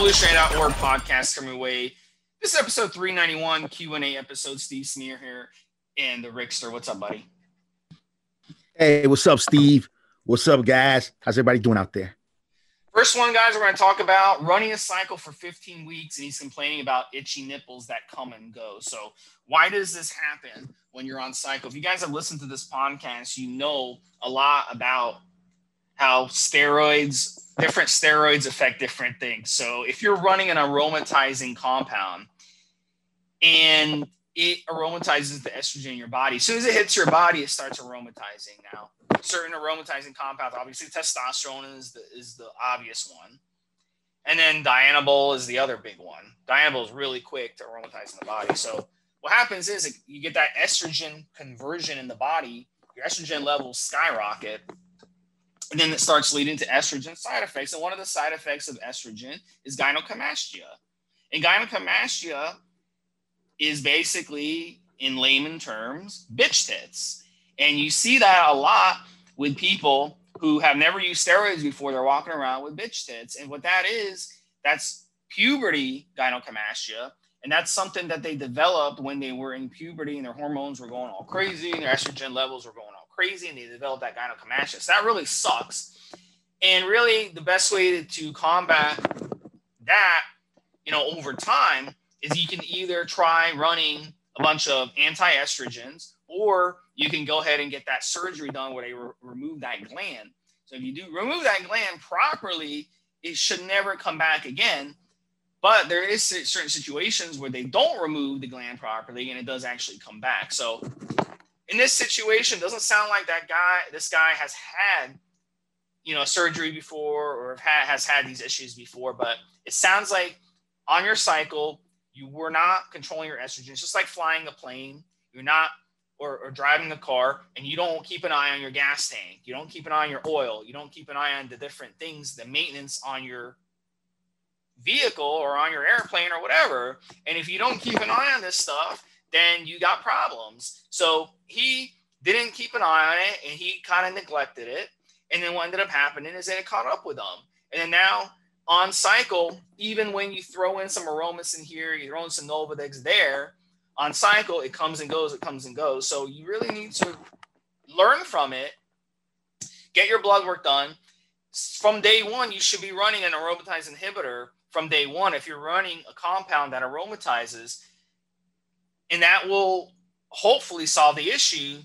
Evolutionary.org podcast coming away. This is episode 391 Q&A episode. Steve Smear here and the Rickster. What's up, buddy? Hey, what's up, Steve? What's up, guys? How's everybody doing out there? First one, guys, we're going to talk about running a cycle for 15 weeks, and he's complaining about itchy nipples that come and go. So, why does this happen when you're on cycle? If you guys have listened to this podcast, you know a lot about how steroids different steroids affect different things. So if you're running an aromatizing compound and it aromatizes the estrogen in your body, as soon as it hits your body, it starts aromatizing. Now, certain aromatizing compounds, obviously testosterone is the is the obvious one. And then dianabol is the other big one. Dianabol is really quick to aromatize in the body. So what happens is you get that estrogen conversion in the body, your estrogen levels skyrocket and then it starts leading to estrogen side effects. And one of the side effects of estrogen is gynecomastia. And gynecomastia is basically, in layman terms, bitch tits. And you see that a lot with people who have never used steroids before. They're walking around with bitch tits. And what that is, that's puberty gynecomastia. And that's something that they developed when they were in puberty and their hormones were going all crazy and their estrogen levels were going all crazy and they develop that gynecomastia. So that really sucks. And really, the best way to combat that, you know, over time is you can either try running a bunch of anti-estrogens or you can go ahead and get that surgery done where they re- remove that gland. So if you do remove that gland properly, it should never come back again. But there is certain situations where they don't remove the gland properly and it does actually come back. So in this situation, doesn't sound like that guy, this guy has had, you know, surgery before or ha- has had these issues before, but it sounds like on your cycle, you were not controlling your estrogen. It's just like flying a plane. You're not, or, or driving a car, and you don't keep an eye on your gas tank. You don't keep an eye on your oil. You don't keep an eye on the different things, the maintenance on your vehicle or on your airplane or whatever. And if you don't keep an eye on this stuff, then you got problems. So he didn't keep an eye on it and he kind of neglected it. And then what ended up happening is that it caught up with him. And then now on cycle, even when you throw in some Aromasin here, you throw in some Nolvadex there, on cycle, it comes and goes, it comes and goes. So you really need to learn from it, get your blood work done. From day one, you should be running an aromatase inhibitor from day one. If you're running a compound that aromatizes, and that will hopefully solve the issue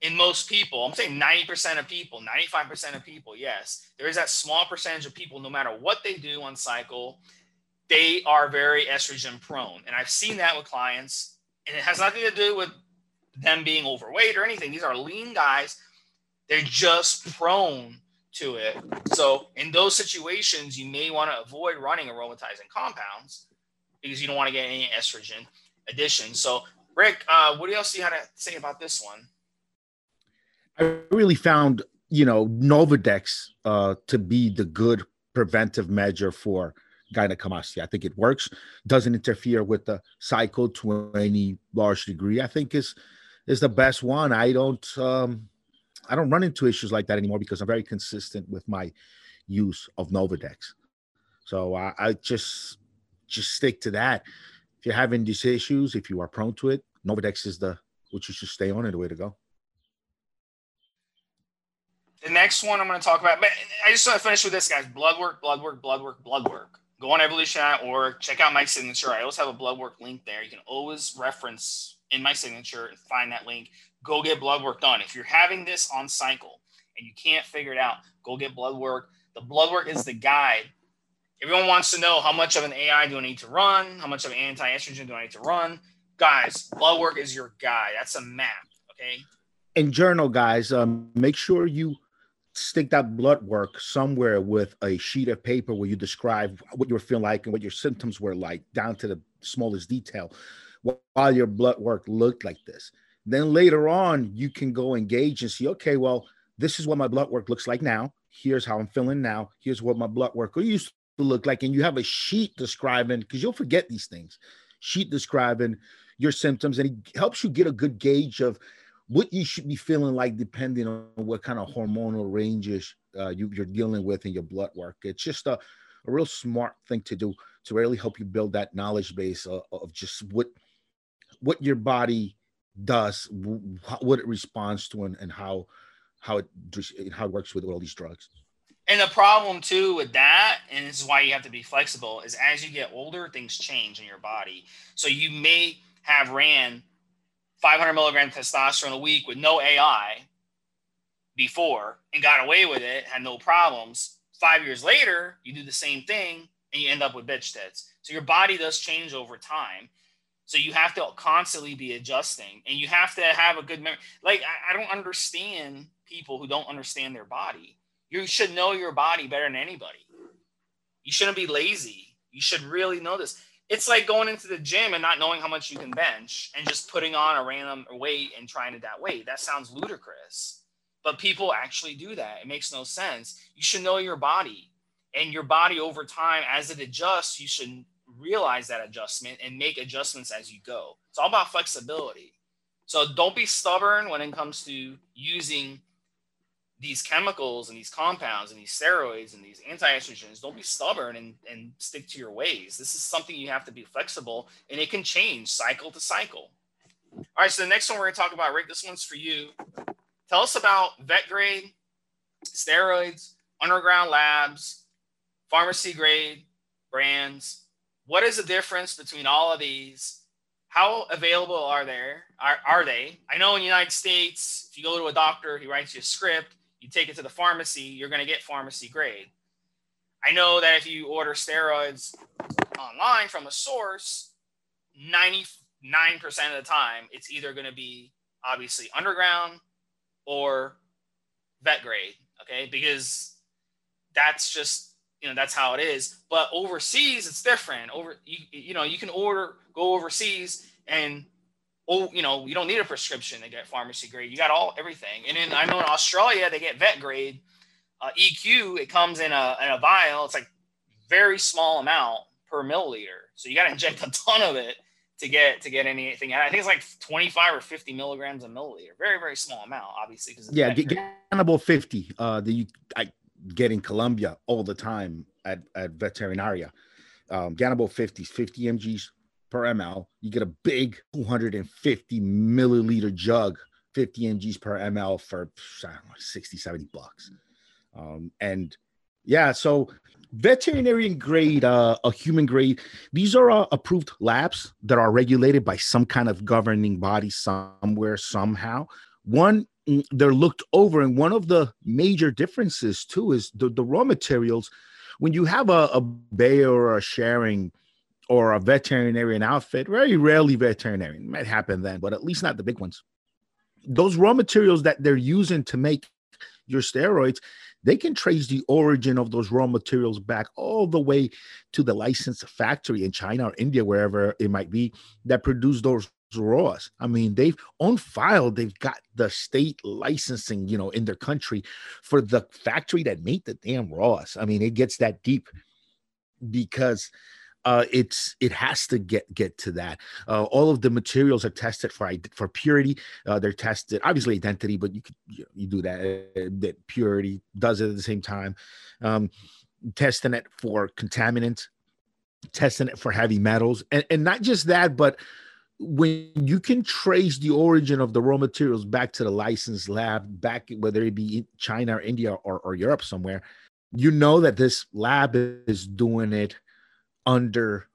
in most people. I'm saying 90% of people, 95% of people, yes. There is that small percentage of people, no matter what they do on cycle, they are very estrogen prone. And I've seen that with clients, and it has nothing to do with them being overweight or anything. These are lean guys. They're just prone to it. So in those situations, you may want to avoid running aromatizing compounds because you don't want to get any estrogen addition. So, Rick, uh, what else do you have to say about this one? I really found, you know, Novadex uh, to be the good preventive measure for gynecomastia. I think it works, doesn't interfere with the cycle to any large degree. I think is is the best one. I don't um, I don't run into issues like that anymore because I'm very consistent with my use of Novadex. So I, I just just stick to that if you're having these issues, if you are prone to it, Novadex is the which you should stay on and the way to go. The next one I'm going to talk about, but I just want to finish with this, guys. Blood work, blood work, blood work, blood work. Go on evolution.org, check out my signature. I always have a blood work link there. You can always reference in my signature and find that link. Go get blood work done. If you're having this on cycle and you can't figure it out, go get blood work. The blood work is the guide Everyone wants to know how much of an AI do I need to run? How much of an anti-estrogen do I need to run? Guys, blood work is your guy. That's a map. Okay. And journal, guys, um, make sure you stick that blood work somewhere with a sheet of paper where you describe what you were feeling like and what your symptoms were like down to the smallest detail while your blood work looked like this. Then later on, you can go engage and see, okay, well, this is what my blood work looks like now. Here's how I'm feeling now. Here's what my blood work used to look like, and you have a sheet describing because you'll forget these things. Sheet describing your symptoms, and it helps you get a good gauge of what you should be feeling like depending on what kind of hormonal ranges uh, you, are dealing with in your blood work. It's just a, a real smart thing to do. to really help you build that knowledge base of, of just what what your body does, what it responds to, and, and how how it how it works with all these drugs. And the problem too with that, and this is why you have to be flexible, is as you get older, things change in your body. So you may have ran 500 milligram testosterone a week with no AI before and got away with it, had no problems. Five years later, you do the same thing and you end up with bitch tits. So your body does change over time. So you have to constantly be adjusting and you have to have a good memory. Like, I, I don't understand people who don't understand their body. You should know your body better than anybody. You shouldn't be lazy. You should really know this. It's like going into the gym and not knowing how much you can bench and just putting on a random weight and trying it that weight. That sounds ludicrous. But people actually do that. It makes no sense. You should know your body. And your body over time, as it adjusts, you should realize that adjustment and make adjustments as you go. It's all about flexibility. So don't be stubborn when it comes to using these chemicals and these compounds and these steroids and these anti-estrogens don't be stubborn and, and stick to your ways. This is something you have to be flexible and it can change cycle to cycle. All right so the next one we're going to talk about rick this one's for you. Tell us about vet grade steroids underground labs pharmacy grade brands. What is the difference between all of these? How available are there are, are they? I know in the united states if you go to a doctor he writes you a script you take it to the pharmacy, you're going to get pharmacy grade. I know that if you order steroids online from a source, 99% of the time, it's either going to be obviously underground or vet grade. Okay. Because that's just, you know, that's how it is. But overseas, it's different. Over, you, you know, you can order, go overseas and oh, you know, you don't need a prescription to get pharmacy grade. You got all everything. And then I know in Australia they get vet grade uh, EQ. It comes in a in a vial. It's like very small amount per milliliter. So you got to inject a ton of it to get to get anything. I think it's like 25 or 50 milligrams a milliliter. Very very small amount, obviously. Because yeah, get, Ganabol 50. Uh, that you I get in Colombia all the time at at veterinaria. Um, Ganabol 50s, 50 mg's per ml. You get a big 250 milliliter jug, 50 mg's per ml for know, 60, 70 bucks. Um, and yeah, so veterinarian grade, uh, a human grade, these are uh, approved labs that are regulated by some kind of governing body somewhere, somehow. One, mm, they're looked over, and one of the major differences too is the, the raw materials. When you have a, a Bayer or a Schering or a veterinarian outfit, very rarely veterinarian, might happen then, but at least not the big ones. Those raw materials that they're using to make your steroids, they can trace the origin of those raw materials back all the way to the licensed factory in China or India, wherever it might be, that produced those raws. I mean, they've on file, they've got the state licensing, you know, in their country for the factory that made the damn raws. I mean, it gets that deep because uh, it's it has to get get to that. Uh, all of the materials are tested for for purity. Uh, they're tested, obviously identity, but you could you, you do that. Uh, that purity does it at the same time. Um, testing it for contaminants, testing it for heavy metals, and and not just that, but when you can trace the origin of the raw materials back to the licensed lab, back whether it be China or India or, or Europe somewhere, you know that this lab is doing it under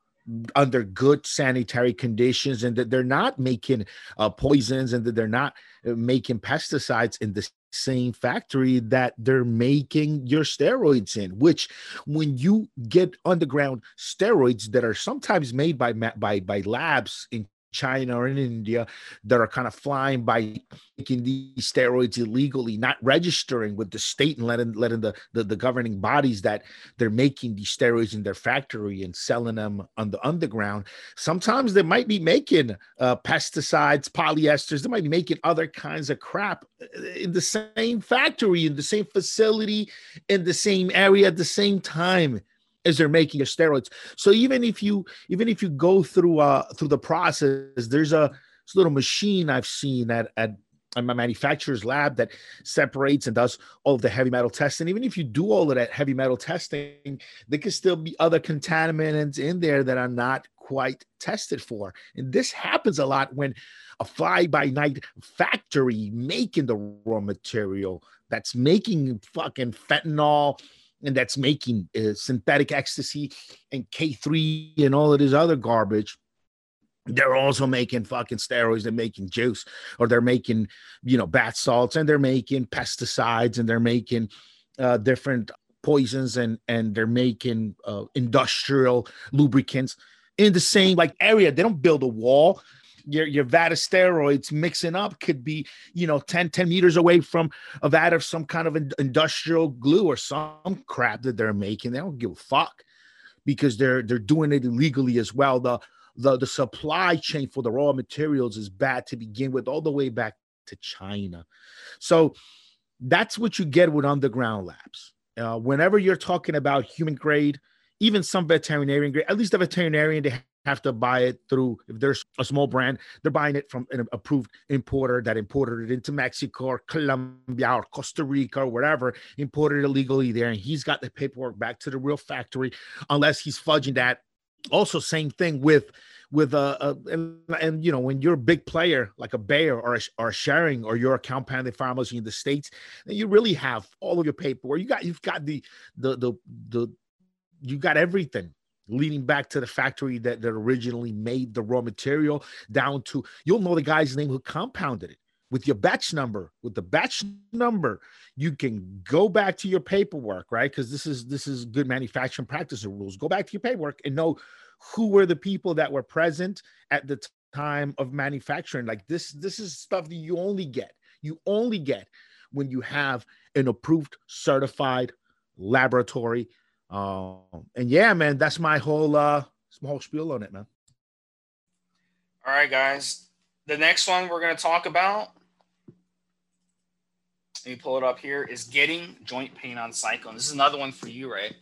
under good sanitary conditions and that they're not making uh, poisons and that they're not uh, making pesticides in the same factory that they're making your steroids in which when you get underground steroids that are sometimes made by by by labs in China or in India that are kind of flying by taking these steroids illegally, not registering with the state and letting letting the, the, the governing bodies that they're making these steroids in their factory and selling them on the underground. Sometimes they might be making uh, pesticides, polyesters. They might be making other kinds of crap uh, in the same factory, in the same facility, in the same area at the same time as they're making your steroids. So even if you even if you go through uh through the process, there's a little machine I've seen at at a manufacturer's lab that separates and does all of the heavy metal testing. Even if you do all of that heavy metal testing, there could still be other contaminants in there that are not quite tested for. And this happens a lot when a fly by night factory making the raw material that's making fucking fentanyl and that's making uh, synthetic ecstasy and K3 and all of this other garbage they're also making fucking steroids they're making juice or they're making you know bath salts and they're making pesticides and they're making uh, different poisons and and they're making uh, industrial lubricants in the same like area. They don't build a wall your your vat of steroids mixing up could be you know 10 10 meters away from a vat of some kind of industrial glue or some crap that they're making they don't give a fuck because they're they're doing it illegally as well the the, the supply chain for the raw materials is bad to begin with, all the way back to China. So that's what you get with underground labs. Uh, whenever you're talking about human grade, even some veterinarian grade, at least the veterinarian, they have to buy it through, if there's a small brand, they're buying it from an approved importer that imported it into Mexico or Colombia or Costa Rica or whatever, imported it illegally there. And he's got the paperwork back to the real factory, unless he's fudging that also same thing with with uh, uh and, and, you know when you're a big player like a Bayer or a, or a Schering or you're a compounded pharmacy in the states, then you really have all of your paperwork. You got you've got the the the the you got everything leading back to the factory that, that originally made the raw material down to you'll know the guy's name who compounded it. With your batch number with the batch number you can go back to your paperwork right? Because this is this is good manufacturing practice rules. Go back to your paperwork and know who were the people that were present at the time of manufacturing. Like this this is stuff that you only get. You only get when you have an approved certified laboratory um and yeah man that's my whole uh my whole spiel on it man. All right guys. The next one we're going to talk about let me pull it up here is getting joint pain on cycle this is another one for you right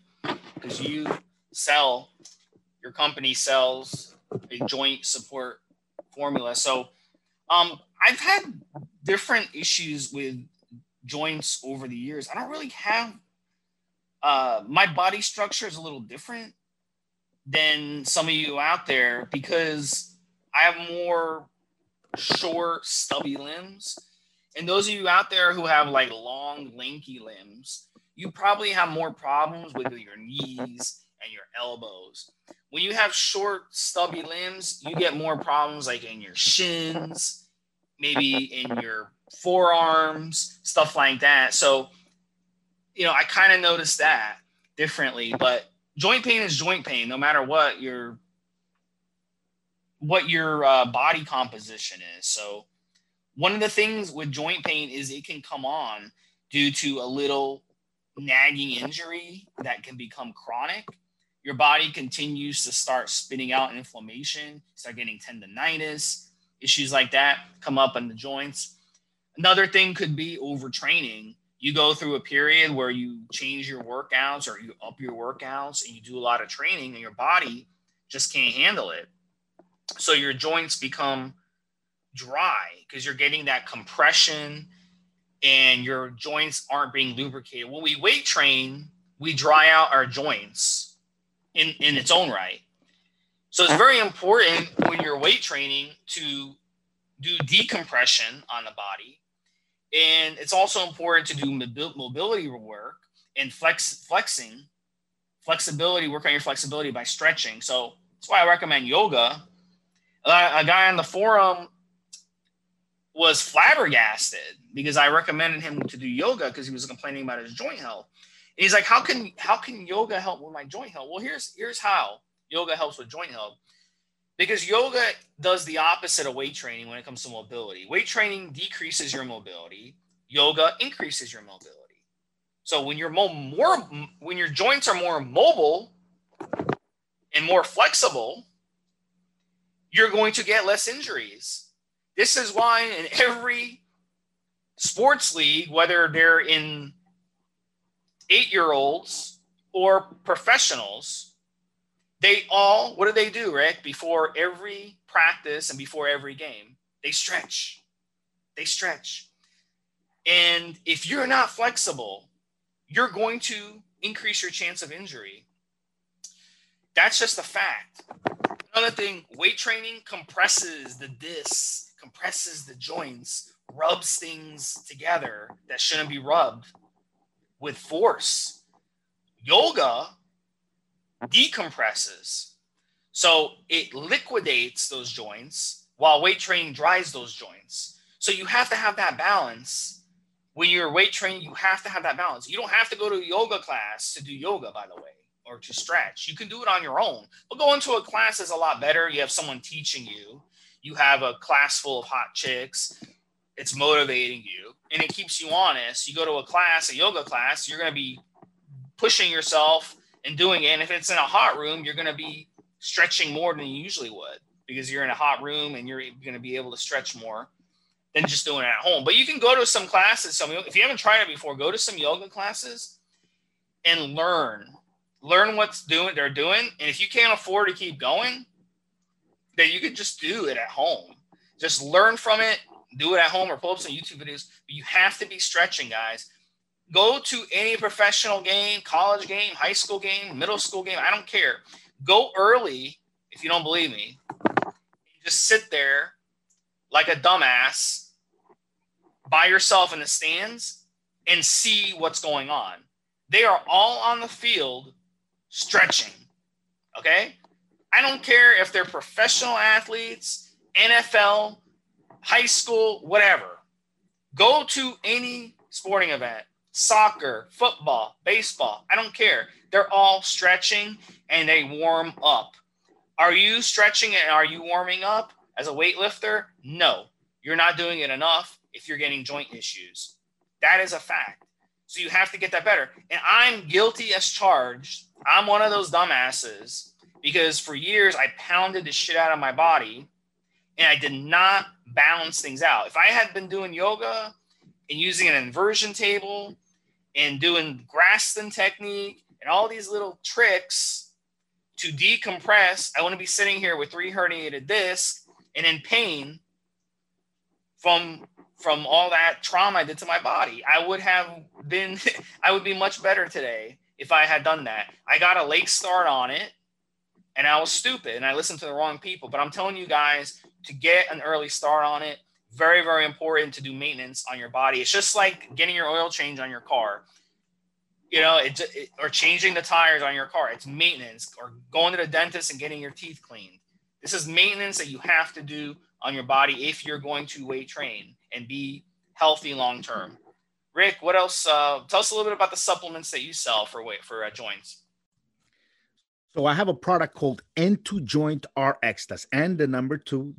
because you sell your company sells a joint support formula. So um i've had different issues with joints over the years. I don't really have uh my body structure is a little different than some of you out there because i have more short, stubby limbs. And those of you out there who have like long, lanky limbs, you probably have more problems with your knees and your elbows. When you have short, stubby limbs, you get more problems like in your shins, maybe in your forearms, stuff like that. So, you know, I kind of noticed that differently, but joint pain is joint pain no matter what your what your uh, body composition is. So, one of the things with joint pain is it can come on due to a little nagging injury that can become chronic. Your body continues to start spitting out inflammation, start getting tendonitis, issues like that come up in the joints. Another thing could be overtraining. You go through a period where you change your workouts or you up your workouts and you do a lot of training, and your body just can't handle it so your joints become dry because you're getting that compression and your joints aren't being lubricated. When we weight train, we dry out our joints in, in its own right. So it's very important when you're weight training to do decompression on the body. And it's also important to do mobility work and flex flexing, flexibility, work on your flexibility by stretching. So that's why I recommend yoga a guy on the forum was flabbergasted because I recommended him to do yoga because he was complaining about his joint health. And he's like, "How can how can yoga help with my joint health?" Well, here's here's how yoga helps with joint health. Because yoga does the opposite of weight training when it comes to mobility. Weight training decreases your mobility. Yoga increases your mobility. So when you're more, more when your joints are more mobile and more flexible, you're going to get less injuries. This is why in every sports league, whether they're in eight year olds or professionals, they all, what do they do, Rick? Before every practice and before every game, they stretch. they stretch. And if you're not flexible, you're going to increase your chance of injury. That's just a fact. Another thing, weight training compresses the discs, compresses the joints, rubs things together that shouldn't be rubbed with force. Yoga decompresses. So it liquidates those joints while weight training dries those joints. So you have to have that balance. When you're weight training, you have to have that balance. You don't have to go to a yoga class to do yoga, by the way, or to stretch. You can do it on your own. But going to a class is a lot better. You have someone teaching you. You have a class full of hot chicks. It's motivating you and it keeps you honest. You go to a class, a yoga class, you're going to be pushing yourself and doing it. And if it's in a hot room, you're going to be stretching more than you usually would because you're in a hot room and you're going to be able to stretch more than just doing it at home. But you can go to some classes. Some if you haven't tried it before, go to some yoga classes and learn. Learn what's doing they're doing. And if you can't afford to keep going, then you could just do it at home. Just learn from it, do it at home or pull up some YouTube videos. But you have to be stretching, guys. Go to any professional game, college game, high school game, middle school game. I don't care. Go early if you don't believe me. Just sit there like a dumbass by yourself in the stands and see what's going on. They are all on the field stretching. Okay? I don't care if they're professional athletes, NFL, high school, whatever. Go to any sporting event, soccer, football, baseball, I don't care. They're all stretching and they warm up. Are you stretching and are you warming up as a weightlifter? No, you're not doing it enough if you're getting joint issues. That is a fact. So you have to get that better. And I'm guilty as charged. I'm one of those dumbasses because for years I pounded the shit out of my body and I did not balance things out. If I had been doing yoga and using an inversion table and doing Graston technique and all these little tricks to decompress, I want to be sitting here with three herniated discs and in pain from from all that trauma I did to my body. I would have been I would be much better today if I had done that. I got a late start on it and I was stupid and I listened to the wrong people. But I'm telling you guys to get an early start on it, very, very important to do maintenance on your body. It's just like getting your oil change on your car, you know, it, it, or changing the tires on your car. It's maintenance or going to the dentist and getting your teeth cleaned. This is maintenance that you have to do on your body if you're going to weight train and be healthy long term. Rick, what else? Uh, tell us a little bit about the supplements that you sell for weight for uh, joints. So I have a product called N2 Joint RX. That's and the number two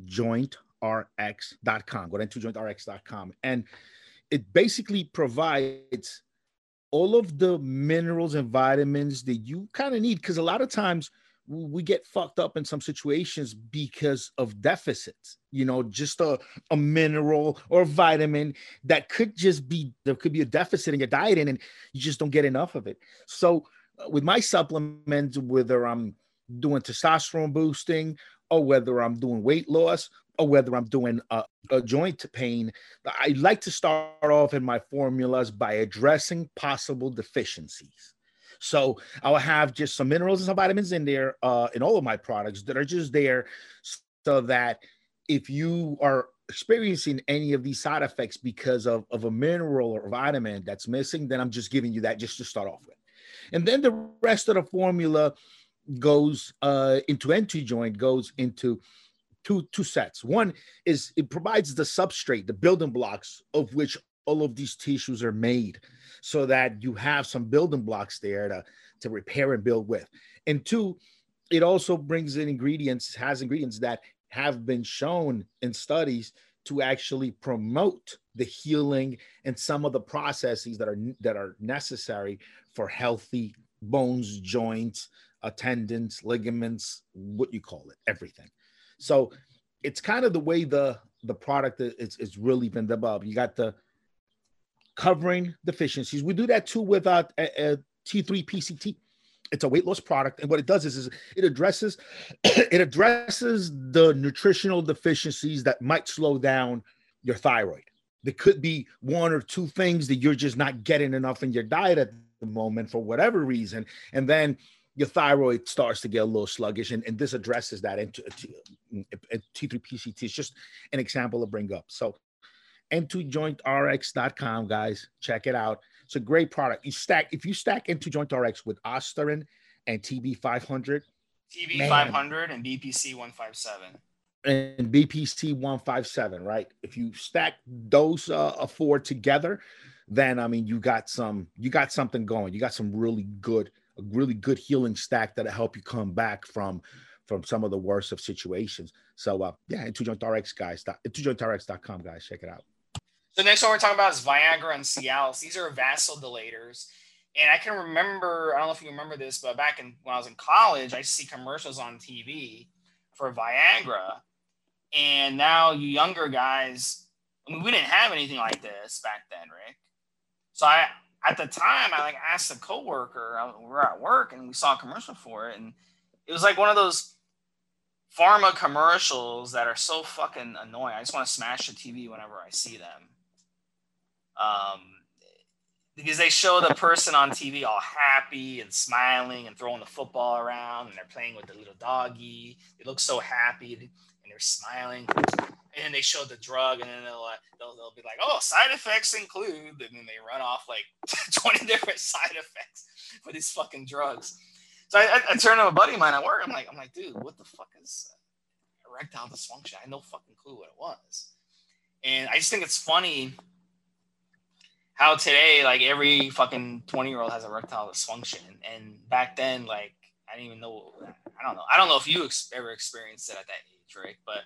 jointrx.com. Go to n2jointrx.com. And it basically provides all of the minerals and vitamins that you kind of need because a lot of times we get fucked up in some situations because of deficits you know just a, a mineral or vitamin that could just be there could be a deficit in your diet and, and you just don't get enough of it so uh, with my supplements, whether I'm doing testosterone boosting or whether I'm doing weight loss or whether I'm doing a, a, joint pain, I like to start off in my formulas by addressing possible deficiencies. So I'll have just some minerals and some vitamins in there uh, in all of my products that are just there so that if you are experiencing any of these side effects because of, of a mineral or vitamin that's missing, then I'm just giving you that just to start off with. And then the rest of the formula goes uh, into N2 joint, goes into two two sets. One is it provides the substrate, the building blocks of which all of these tissues are made, so that you have some building blocks there to, to repair and build with. And two, it also brings in ingredients, has ingredients that have been shown in studies to actually promote the healing and some of the processes that are that are necessary for healthy bones, joints, tendons, ligaments, what you call it, everything. So it's kind of the way the the product is, is really been developed. You got the covering deficiencies. We do that too with uh, a, a T3 PCT. It's a weight loss product, and what it does is, is it addresses it addresses the nutritional deficiencies that might slow down your thyroid. there could be one or two things that you're just not getting enough in your diet at the moment for whatever reason. And then your thyroid starts to get a little sluggish, and, and this addresses that. And T3PCT is just an example to bring up. So, n2jointrx.com, guys, check it out. It's a great product. You stack if you stack N2 Joint RX with Ostarine and TB500, TB500 and BPC 157 and BPC 157, right? If you stack those uh, four together, then I mean you got some you got something going. You got some really good a really good healing stack that'll help you come back from from some of the worst of situations. So uh yeah, N2 Joint RX guys, 2jointrx.com guys, check it out. So next one we're talking about is Viagra and Cialis. These are vasodilators. And I can remember, I don't know if you remember this, but back in when I was in college, I see commercials on TV for Viagra. And now you younger guys, I mean, we didn't have anything like this back then, Rick. So I at the time I like asked a coworker, we were at work and we saw a commercial for it, and it was like one of those pharma commercials that are so fucking annoying. I just want to smash the TV whenever I see them. Um, because they show the person on TV all happy and smiling and throwing the football around and they're playing with the little doggy. They look so happy and they're smiling. And they show the drug and then they'll, uh, they'll, they'll be like, oh, side effects include. And then they run off like 20 different side effects for these fucking drugs. So I, I, I turned to a buddy of mine at work. I'm like, I'm like, dude, what the fuck is erectile dysfunction? I had no fucking clue what it was. And I just think it's funny how today like every fucking 20 year old has erectile dysfunction and back then like i didn't even know i don't know i don't know if you ex- ever experienced it at that age right but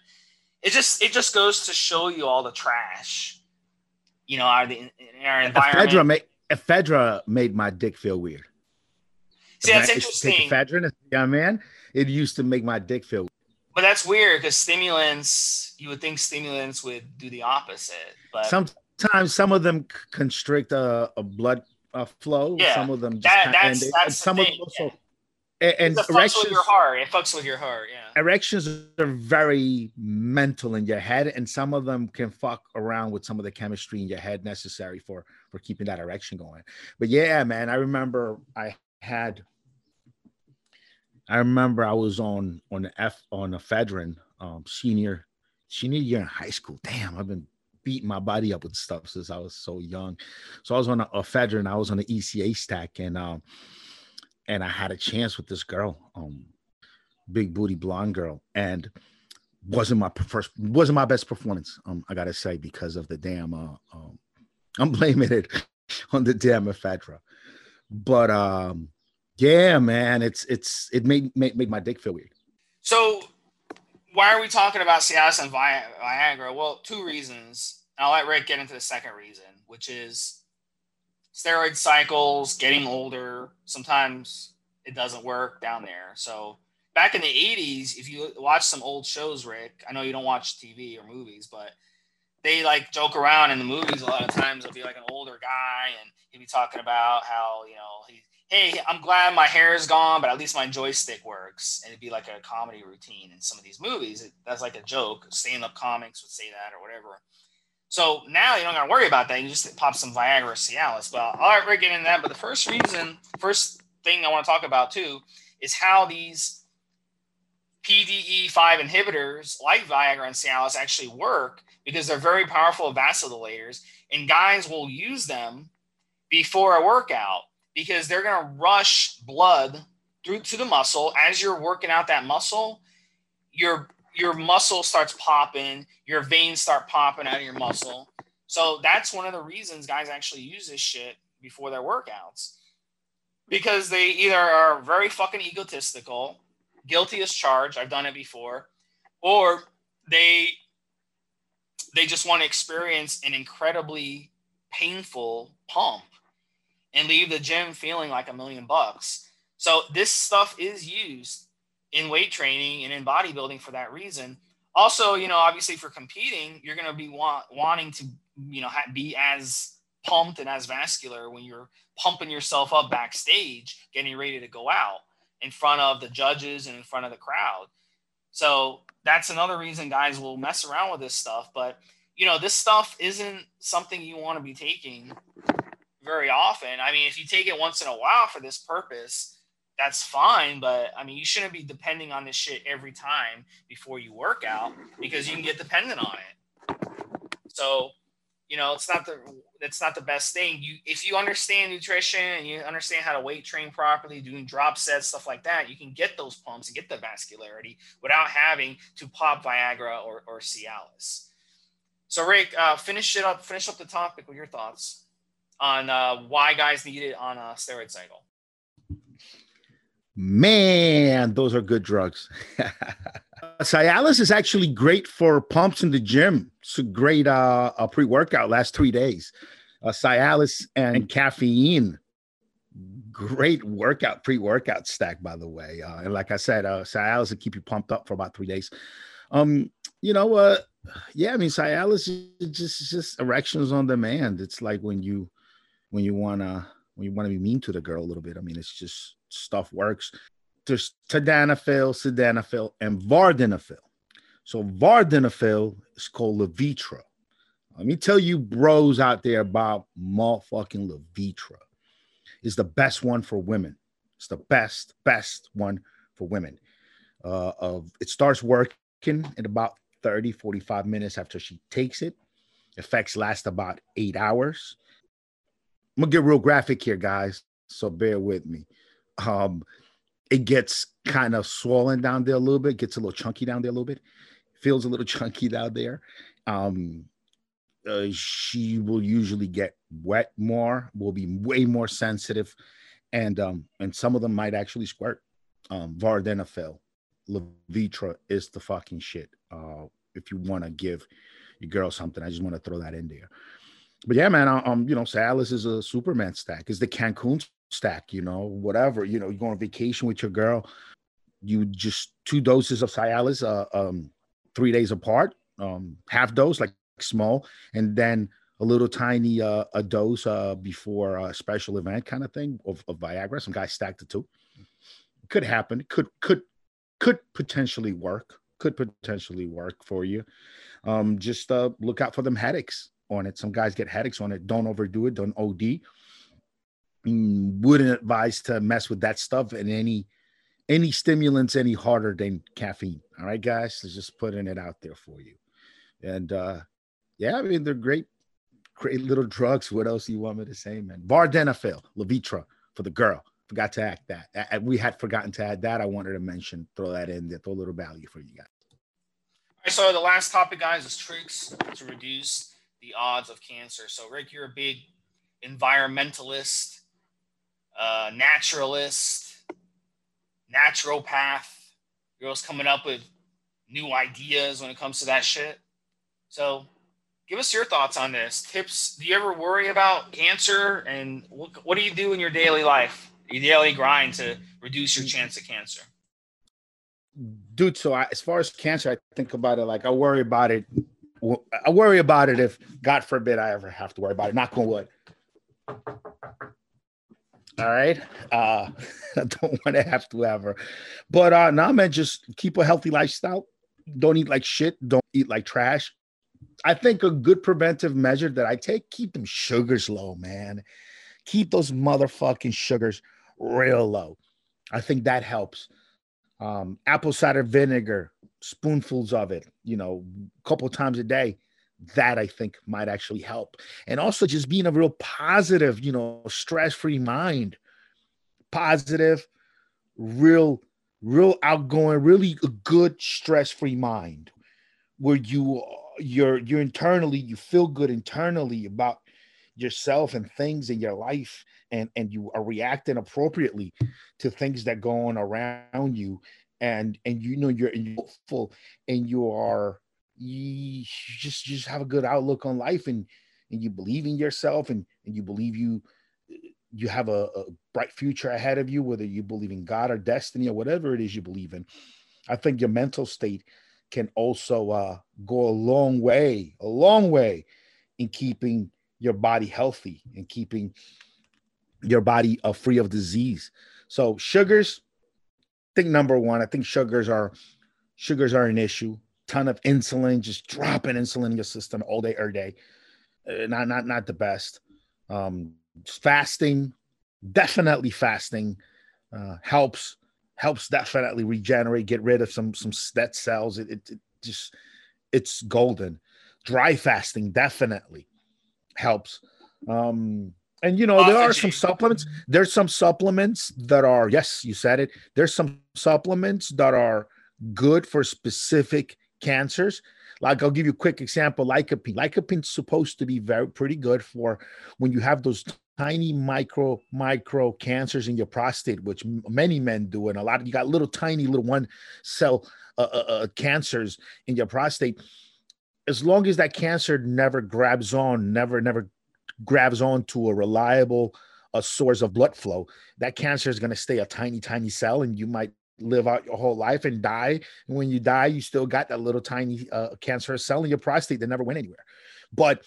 it just it just goes to show you all the trash you know our, the, in our environment ephedra made, ephedra made my dick feel weird see that's interesting ephedra yeah man it used to make my dick feel weird. but that's weird because stimulants you would think stimulants would do the opposite but Sometimes some of them constrict a, a blood uh, flow. Yeah, some of them just that, that's, and, that's some thing, of them also. Yeah. And, it erections, with your heart. It fucks with your heart. Yeah. Erections are very mental in your head, and some of them can fuck around with some of the chemistry in your head necessary for for keeping that erection going. But yeah, man, I remember I had. I remember I was on on the F on ephedrine um, senior senior year in high school. Damn, I've been beating my body up with stuff since I was so young. So I was on a, ephedrine. I was on the ECA stack, and um, and I had a chance with this girl, um, big booty blonde girl, and wasn't my first, wasn't my best performance. Um, I gotta say because of the damn. Uh, um, I'm blaming it on the damn ephedra, but um, yeah, man, it's it's it made made, made my dick feel weird. So why are we talking about Cialis and Viagra? Well, two reasons. I'll let Rick get into the second reason, which is steroid cycles, getting older. Sometimes it doesn't work down there. So back in the 80s, if you watch some old shows, Rick, I know you don't watch TV or movies, but they like joke around in the movies a lot of times. It'll be like an older guy and he'll be talking about how, you know, he hey, I'm glad my hair is gone, but at least my joystick works. And it'd be like a comedy routine in some of these movies. It, that's like a joke. Stand up comics would say that or whatever. So now you don't got to worry about that. You just pop some Viagra or Cialis. But all right, we're getting that. But the first reason, first thing I want to talk about too, is how these PDE5 inhibitors like Viagra and Cialis actually work because they're very powerful vasodilators, and guys will use them before a workout because they're going to rush blood through to the muscle as you're working out that muscle your your muscle starts popping your veins start popping out of your muscle so that's one of the reasons guys actually use this shit before their workouts because they either are very fucking egotistical guilty as charged i've done it before or they they just want to experience an incredibly painful pump and leave the gym feeling like a million bucks. So this stuff is used in weight training and in bodybuilding for that reason. Also, you know, obviously for competing, you're going to be want, wanting to, you know, ha- be as pumped and as vascular when you're pumping yourself up backstage, getting ready to go out in front of the judges and in front of the crowd. So that's another reason guys will mess around with this stuff. But you know, this stuff isn't something you want to be taking very often. I mean, if you take it once in a while for this purpose, that's fine. But I mean, you shouldn't be depending on this shit every time before you work out because you can get dependent on it. So, you know, it's not the it's not the best thing. You if you understand nutrition and you understand how to weight train properly, doing drop sets, stuff like that, you can get those pumps and get the vascularity without having to pop Viagra or, or Cialis. So, Rick, uh, finish it up. Finish up the topic with your thoughts on uh, why guys need it on a steroid cycle. Man, those are good drugs. Cialis is actually great for pumps in the gym. It's a great uh, a pre-workout last three days. Uh, Cialis and caffeine, great workout pre-workout stack, by the way. Uh, and like I said, uh, Cialis will keep you pumped up for about three days. Um, you know, uh, yeah, I mean, Cialis is just just erections on demand. It's like when you when you wanna when you want to be mean to the girl a little bit. I mean, it's just stuff works. There's tadalafil, sildenafil, and vardenafil. So vardenafil is called Levitra. Let me tell you, bros out there about motherfucking Levitra. Is the best one for women. It's the best, best one for women. Uh, of it starts working in about 30, 45 minutes after she takes it. Effects last about eight hours. I'm gonna get real graphic here, guys. So bear with me. Um, it gets kind of swollen down there a little bit, gets a little chunky down there a little bit, feels a little chunky down there. Um, uh, she will usually get wet more, will be way more sensitive, and um, and some of them might actually squirt. Um, Vardenafil, Levitra is the fucking shit. Uh, if you want to give your girl something, I just want to throw that in there. But yeah, man, um, you know, Cialis is a Superman stack. Is the Cancun stack, you know, whatever. You know, you go on vacation with your girl, you just two doses of Cialis, uh, um, three days apart, um, half dose, like small, and then a little tiny uh, a dose uh, before a special event kind of thing of, of Viagra. Some guy stacked the two. Could happen. Could could could potentially work. Could potentially work for you. Um, just uh, look out for them headaches on it. Some guys get headaches on it. Don't overdo it. Don't OD. Wouldn't advise to mess with that stuff and any any stimulants any harder than caffeine. All right, guys, just putting it out there for you. And uh yeah, I mean they're great, great little drugs. What else do you want me to say, man? Vardenafil, Levitra for the girl. Forgot to act that. We had forgotten to add that. I wanted to mention, throw that in there, throw a little value for you guys. All right, so the last topic, guys, is tricks to reduce the odds of cancer. So, Rick, you're a big environmentalist uh, naturalist, naturopath. Girls coming up with new ideas when it comes to that shit. So, give us your thoughts on this. Tips. Do you ever worry about cancer? And what, what do you do in your daily life, your daily grind to reduce your chance of cancer? Dude, so I, as far as cancer, I think about it like I worry about it. I worry about it if, God forbid, I ever have to worry about it. Not going wood. All right. Uh, I don't want to have to ever. But uh nah, man, just keep a healthy lifestyle. Don't eat like shit. Don't eat like trash. I think a good preventive measure that I take, keep them sugars low, man. Keep those motherfucking sugars real low. I think that helps. Um, apple cider vinegar, spoonfuls of it, you know, a couple times a day that I think might actually help. And also just being a real positive, you know, stress-free mind, positive, real, real outgoing, really a good stress-free mind where you you're you're internally, you feel good internally about yourself and things in your life and and you are reacting appropriately to things that go on around you and and you know you're, you're hopeful and you are you just just have a good outlook on life and and you believe in yourself and and you believe you you have a, a bright future ahead of you whether you believe in god or destiny or whatever it is you believe in. I think your mental state can also uh, go a long way a long way in keeping your body healthy and keeping your body uh, free of disease. So sugars think number one i think sugars are sugars are an issue ton of insulin, just dropping insulin in your system all day, every day. Uh, not not not the best. Um, fasting, definitely fasting uh, helps helps definitely regenerate, get rid of some some dead cells. It, it, it just it's golden. Dry fasting definitely helps. Um, and you know, there are some supplements. There's some supplements that are, yes, you said it. There's some supplements that are good for specific cancers. Like I'll give you a quick example, lycopene. Lycopene's supposed to be very pretty good for when you have those tiny micro micro cancers in your prostate, which many men do, and a lot of you got little tiny little one cell uh, uh, uh, cancers in your prostate. As long as that cancer never grabs on, never never grabs on to a reliable a source of blood flow, that cancer is going to stay a tiny tiny cell, and you might live out your whole life and die. And when you die, you still got that little tiny uh, cancerous cell in your prostate that never went anywhere. But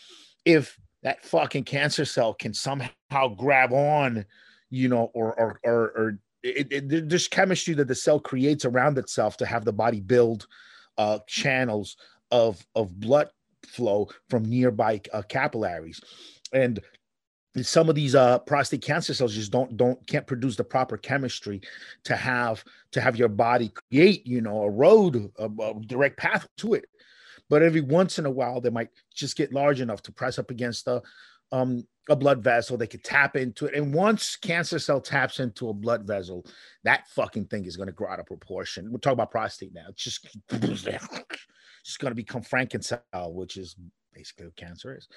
if that fucking cancer cell can somehow grab on, you know, or or or, or it, it, there's chemistry that the cell creates around itself to have the body build uh, channels of of blood flow from nearby uh, capillaries, and some of these uh, prostate cancer cells just don't don't can't produce the proper chemistry to have to have your body create you know a road a, a direct path to it but every once in a while they might just get large enough to press up against a um, a blood vessel. They could tap into it, and once cancer cell taps into a blood vessel, that fucking thing is going to grow out of proportion. We're talking about prostate now. It's just it's going to become Frankenstein, which is basically what cancer is.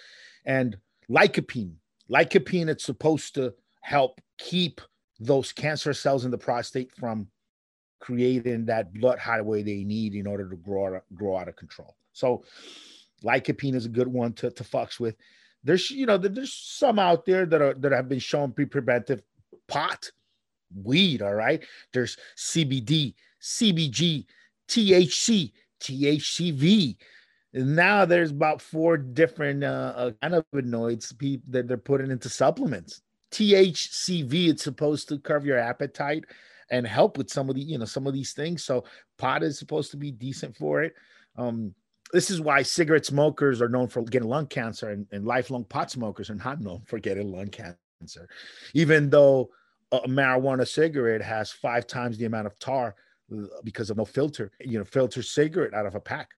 And lycopene, lycopene, it's supposed to help keep those cancer cells in the prostate from creating that blood highway they need in order to grow grow out of control. So lycopene is a good one to, to fucks with. There's you know there's some out there that are that have been shown pre preventive pot, weed. All right, there's CBD, CBG, THC, THCV. Now there's about four different uh, uh cannabinoids that they're putting into supplements. THCV, it's supposed to curb your appetite and help with some of the you know some of these things. So pot is supposed to be decent for it. Um, this is why cigarette smokers are known for getting lung cancer and, and lifelong pot smokers are not known for getting lung cancer, even though a marijuana cigarette has five times the amount of tar uh, because of no filter, you know, filter cigarette out of a pack.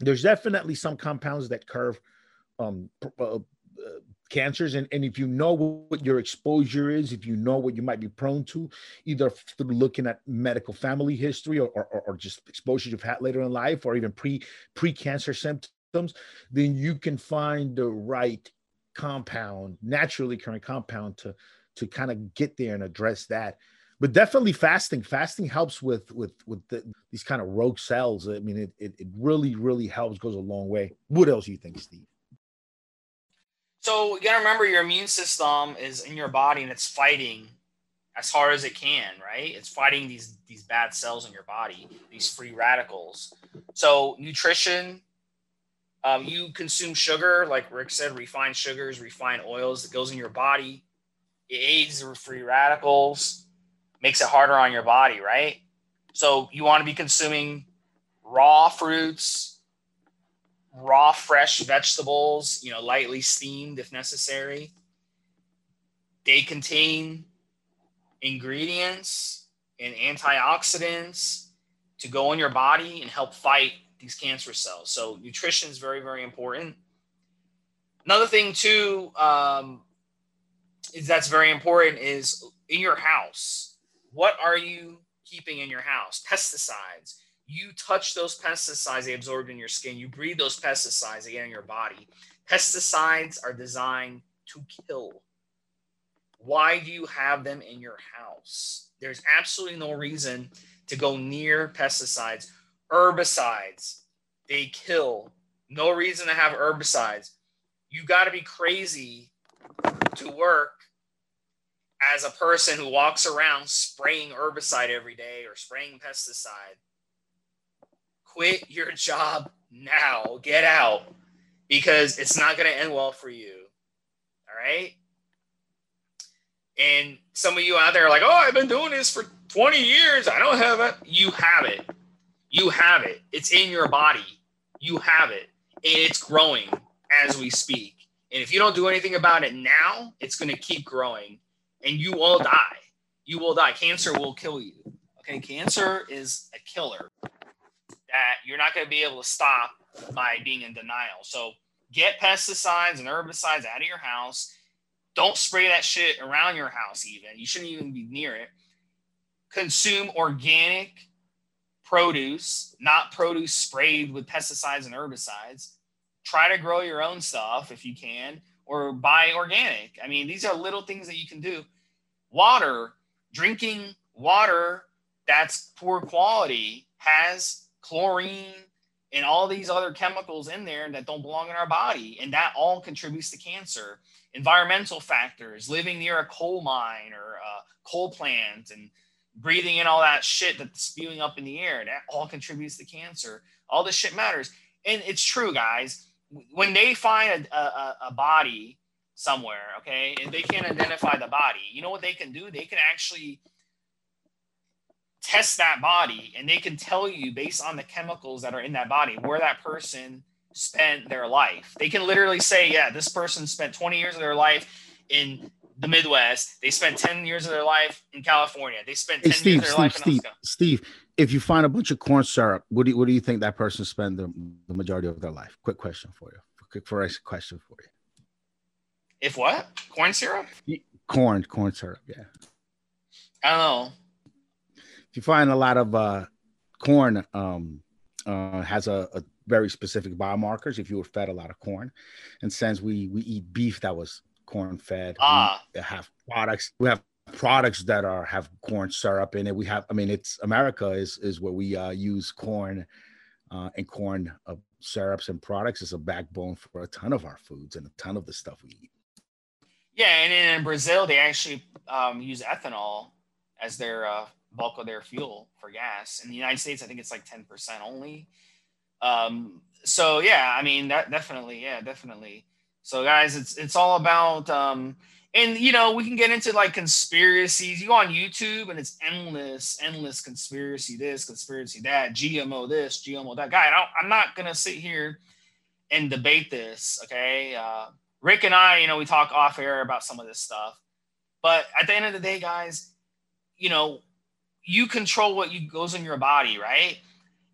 There's definitely some compounds that curve um, uh, uh, cancers. And, and if you know what your exposure is if you know what you might be prone to either through looking at medical family history or, or, or just exposure you've had later in life or even pre pre-cancer symptoms then you can find the right compound naturally occurring compound to to kind of get there and address that but definitely fasting fasting helps with with with the, these kind of rogue cells i mean it, it it really really helps goes a long way what else do you think steve so you gotta remember your immune system is in your body and it's fighting as hard as it can, right? It's fighting these these bad cells in your body, these free radicals. So nutrition, um, you consume sugar, like Rick said, refined sugars, refined oils that goes in your body. It aids the free radicals, makes it harder on your body, right? So you want to be consuming raw fruits, raw, fresh vegetables, you know, lightly steamed if necessary. They contain ingredients and antioxidants to go in your body and help fight these cancer cells. So nutrition is very, very important. Another thing too um, is that's very important is in your house. What are you keeping in your house? Pesticides you touch those pesticides, they absorb in your skin. You breathe those pesticides, get in your body. Pesticides are designed to kill. Why do you have them in your house? There's absolutely no reason to go near pesticides. Herbicides, they kill. No reason to have herbicides. You got to be crazy to work as a person who walks around spraying herbicide every day or spraying pesticide quit your job now. Get out because it's not going to end well for you. All right. And some of you out there are like, oh, I've been doing this for 20 years. I don't have it. You have it. You have it. It's in your body. You have it. And it's growing as we speak. And if you don't do anything about it now, it's going to keep growing and you will die. You will die. Cancer will kill you. Okay. Cancer is a killer that you're not going to be able to stop by being in denial. So get pesticides and herbicides out of your house. Don't spray that shit around your house, even. You shouldn't even be near it. Consume organic produce, not produce sprayed with pesticides and herbicides. Try to grow your own stuff if you can, or buy organic. I mean, these are little things that you can do. Water, drinking water that's poor quality has chlorine and all these other chemicals in there that don't belong in our body. And that all contributes to cancer. Environmental factors, living near a coal mine or a coal plant and breathing in all that shit that's spewing up in the air, that all contributes to cancer. All this shit matters. And it's true, guys. When they find a, a, a body somewhere, okay, and they can't identify the body, you know what they can do? They can actually test that body and they can tell you based on the chemicals that are in that body where that person spent their life. They can literally say, yeah, this person spent 20 years of their life in the Midwest. They spent 10 years of their life in California. They spent 10 hey, Steve, years of their Steve, life in Steve, Steve, if you find a bunch of corn syrup, what do you, what do you think that person spent the, the majority of their life? Quick question for you. Quick first question for you. If what? Corn syrup? Corn, corn syrup, yeah. I don't know If you find a lot of uh, corn um, uh, has a, a, very specific biomarkers if you were fed a lot of corn and since we we eat beef that was corn fed ah. we have products we have products that are have corn syrup in it we have i mean it's america is is where we uh, use corn uh, and corn uh, syrups and products as a backbone for a ton of our foods and a ton of the stuff we eat yeah and in brazil they actually um, use ethanol as their uh, bulk of their fuel for gas. In the United States, I think it's like 10% only. Um, so yeah, I mean that definitely, yeah, definitely. So guys, it's it's all about um and you know, we can get into like conspiracies. You go on YouTube and it's endless, endless conspiracy this, conspiracy that, GMO this, GMO that. Guy, I am not gonna sit here and debate this. Okay. Uh Rick and I, you know, we talk off air about some of this stuff. But at the end of the day, guys, you know, you control what you goes in your body, right?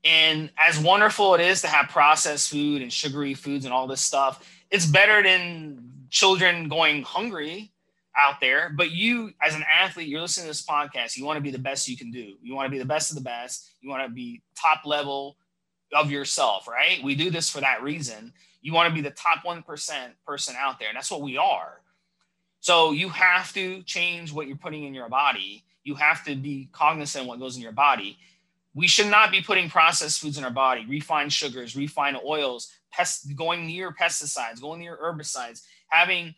And as wonderful it is to have processed food and sugary foods and all this stuff, it's better than children going hungry out there. But you, as an athlete, you're listening to this podcast, you want to be the best you can do. You want to be the best of the best. You want to be top level of yourself, right? We do this for that reason. You want to be the top 1% person out there. And that's what we are. So you have to change what you're putting in your body you have to be cognizant of what goes in your body. We should not be putting processed foods in our body, refined sugars, refined oils, pest, going near pesticides, going near herbicides, having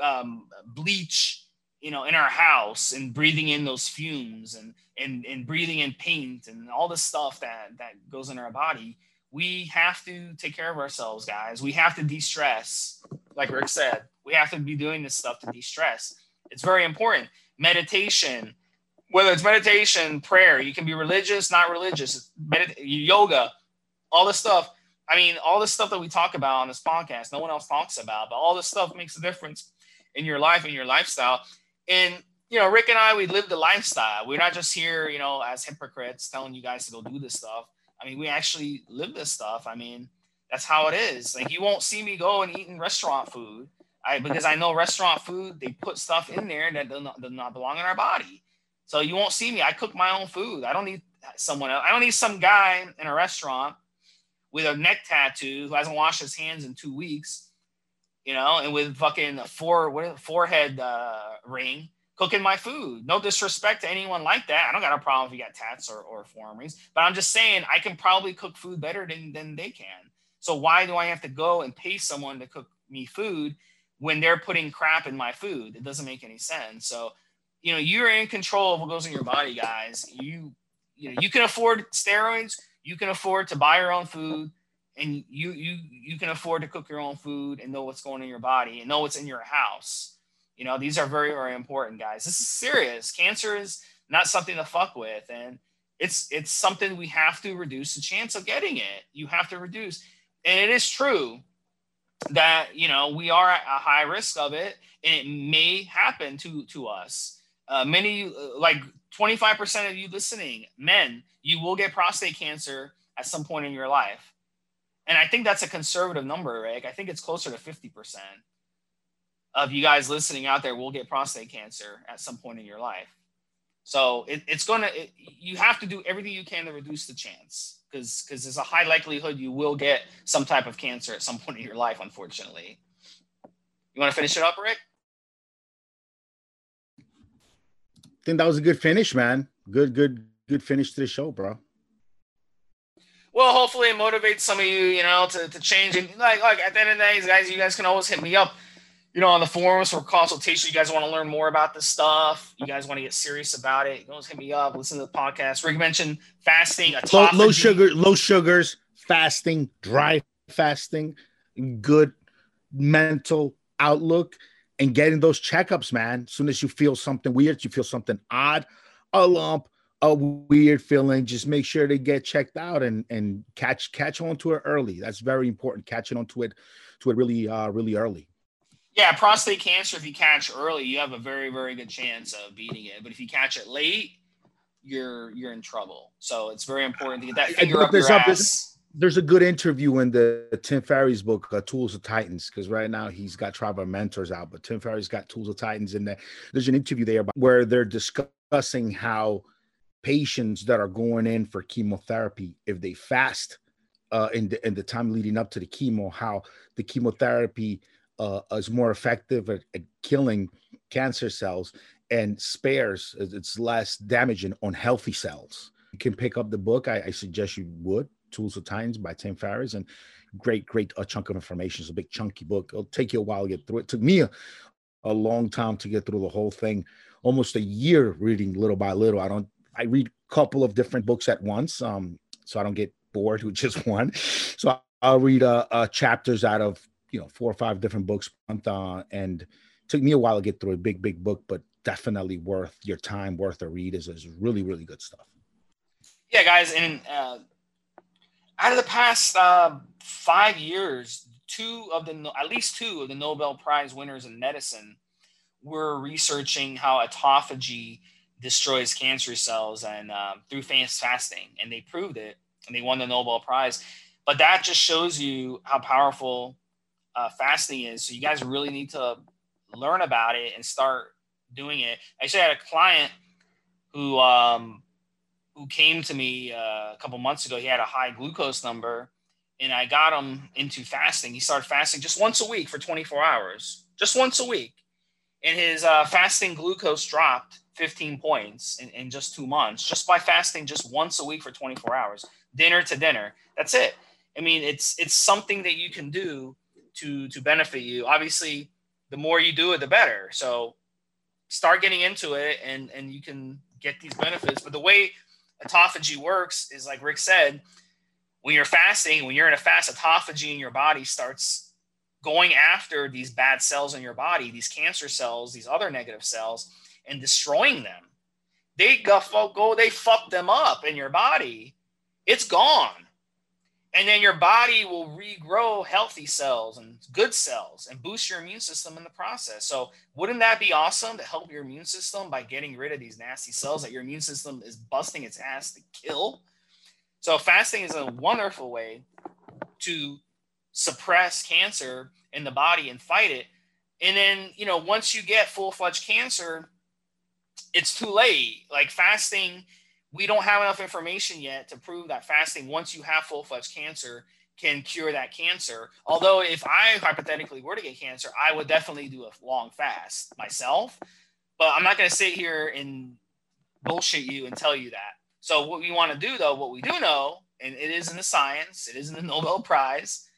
um, bleach, you know, in our house and breathing in those fumes and, and, and breathing in paint and all the stuff that, that goes in our body. We have to take care of ourselves, guys. We have to de-stress. Like Rick said, we have to be doing this stuff to de-stress. It's very important. Meditation, whether it's meditation, prayer, you can be religious, not religious, medit- yoga, all this stuff. I mean, all this stuff that we talk about on this podcast, no one else talks about, but all this stuff makes a difference in your life and your lifestyle. And you know, Rick and I, we live the lifestyle. We're not just here, you know, as hypocrites telling you guys to go do this stuff. I mean, we actually live this stuff. I mean, that's how it is. Like you won't see me go and eating restaurant food. I because I know restaurant food, they put stuff in there that does not, does not belong in our body. So you won't see me. I cook my own food. I don't need someone else. I don't need some guy in a restaurant with a neck tattoo who hasn't washed his hands in two weeks, you know, and with fucking four what forehead uh, ring cooking my food. No disrespect to anyone like that. I don't got a problem if you got tats or, or forearm rings, but I'm just saying I can probably cook food better than, than they can. So why do I have to go and pay someone to cook me food when they're putting crap in my food? It doesn't make any sense. So you know you're in control of what goes in your body guys you you know you can afford steroids you can afford to buy your own food and you you you can afford to cook your own food and know what's going in your body and know what's in your house you know these are very very important guys this is serious cancer is not something to fuck with and it's it's something we have to reduce the chance of getting it. You have to reduce, and it is true that you know we are at a high risk of it, and it may happen to to us. Uh, many uh, like 25% of you listening, men, you will get prostate cancer at some point in your life. And I think that's a conservative number, Rick. I think it's closer to 50% of you guys listening out there will get prostate cancer at some point in your life. So it, it's going to, you have to do everything you can to reduce the chance because because there's a high likelihood you will get some type of cancer at some point in your life, unfortunately. You want to finish it up, Rick? I think that was a good finish, man. Good, good, good finish to the show, bro. Well, hopefully it motivates some of you, you know, to, to change. And like, like at the end of the day, guys, you guys can always hit me up, you know, on the forums for consultation. You guys want to learn more about this stuff. You guys want to get serious about it. You can always hit me up. Listen to the podcast. Rick mentioned fasting, low, low sugar, low sugars, fasting, dry fasting, good mental outlook and getting those checkups, man. As soon as you feel something weird, you feel something odd, a lump, a weird feeling, just make sure they get checked out and and catch catch on to it early. That's very important. Catching onto it to it really uh really early. Yeah, prostate cancer, if you catch early, you have a very, very good chance of beating it. But if you catch it late, you're you're in trouble. So it's very important to get that finger up your ass there's a good interview in the Tim Ferriss book, uh, Tools of Titans, because right now he's got Tribal Mentors out, but Tim Ferriss got Tools of Titans in there. There's an interview there where they're discussing how patients that are going in for chemotherapy, if they fast uh, in the in the time leading up to the chemo, how the chemotherapy uh, is more effective at, at killing cancer cells and spares it's less damaging on healthy cells. You can pick up the book. I, I suggest you would Tools of Titans by Tim Ferriss, and great, great a chunk of information. It's a big chunky book. It'll take you a while to get through it. it took me a, a long time to get through the whole thing, almost a year reading little by little. I don't I read a couple of different books at once, um, so I don't get bored with just one. So I'll read uh, uh chapters out of you know four or five different books month, uh, and took me a while to get through a big, big book, but definitely worth your time, worth a read. is is really, really good stuff. Yeah, guys, and uh, out of the past uh, five years, two of the at least two of the Nobel Prize winners in medicine were researching how autophagy destroys cancer cells and uh, through fast fasting, and they proved it, and they won the Nobel Prize. But that just shows you how powerful uh, fasting is. So you guys really need to learn about it and start doing it. I actually, I had a client who um, who came to me uh, a couple months ago. He had a high glucose number, and I got him into fasting. He started fasting just once a week for 24 hours, just once a week, and his uh, fasting glucose dropped 15 points in, in just two months just by fasting just once a week for 24 hours, dinner to dinner. That's it. I mean, it's it's something that you can do to to benefit you. Obviously, the more you do it, the better. So start getting into it, and and you can get these benefits. But the way autophagy works is like Rick said, when you're fasting, when you're in a fast, autophagy in your body starts going after these bad cells in your body, these cancer cells, these other negative cells, and destroying them. They go, go they fuck them up in your body. It's gone and then your body will regrow healthy cells and good cells and boost your immune system in the process. So, wouldn't that be awesome to help your immune system by getting rid of these nasty cells that your immune system is busting its ass to kill? So, fasting is a wonderful way to suppress cancer in the body and fight it. And then, you know, once you get full fledged cancer, it's too late. Like fasting we don't have enough information yet to prove that fasting, once you have full fledged cancer, can cure that cancer. Although, if I hypothetically were to get cancer, I would definitely do a long fast myself. But I'm not going to sit here and bullshit you and tell you that. So, what we want to do, though, what we do know, and it is in the science, it is in the Nobel Prize,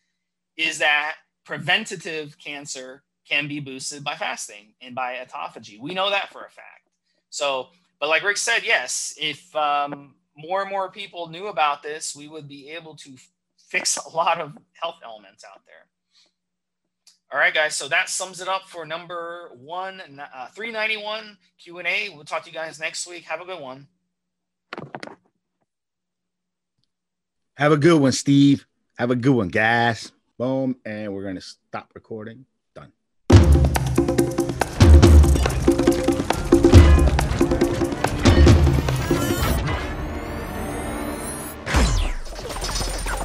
is that preventative cancer can be boosted by fasting and by autophagy. We know that for a fact. So, but like Rick said, yes, if um, more and more people knew about this, we would be able to fix a lot of health elements out there. All right, guys. So that sums it up for number one, uh, 391 Q&A. We'll talk to you guys next week. Have a good one. Have a good one, Steve. Have a good one, guys. Boom. And we're going to stop recording.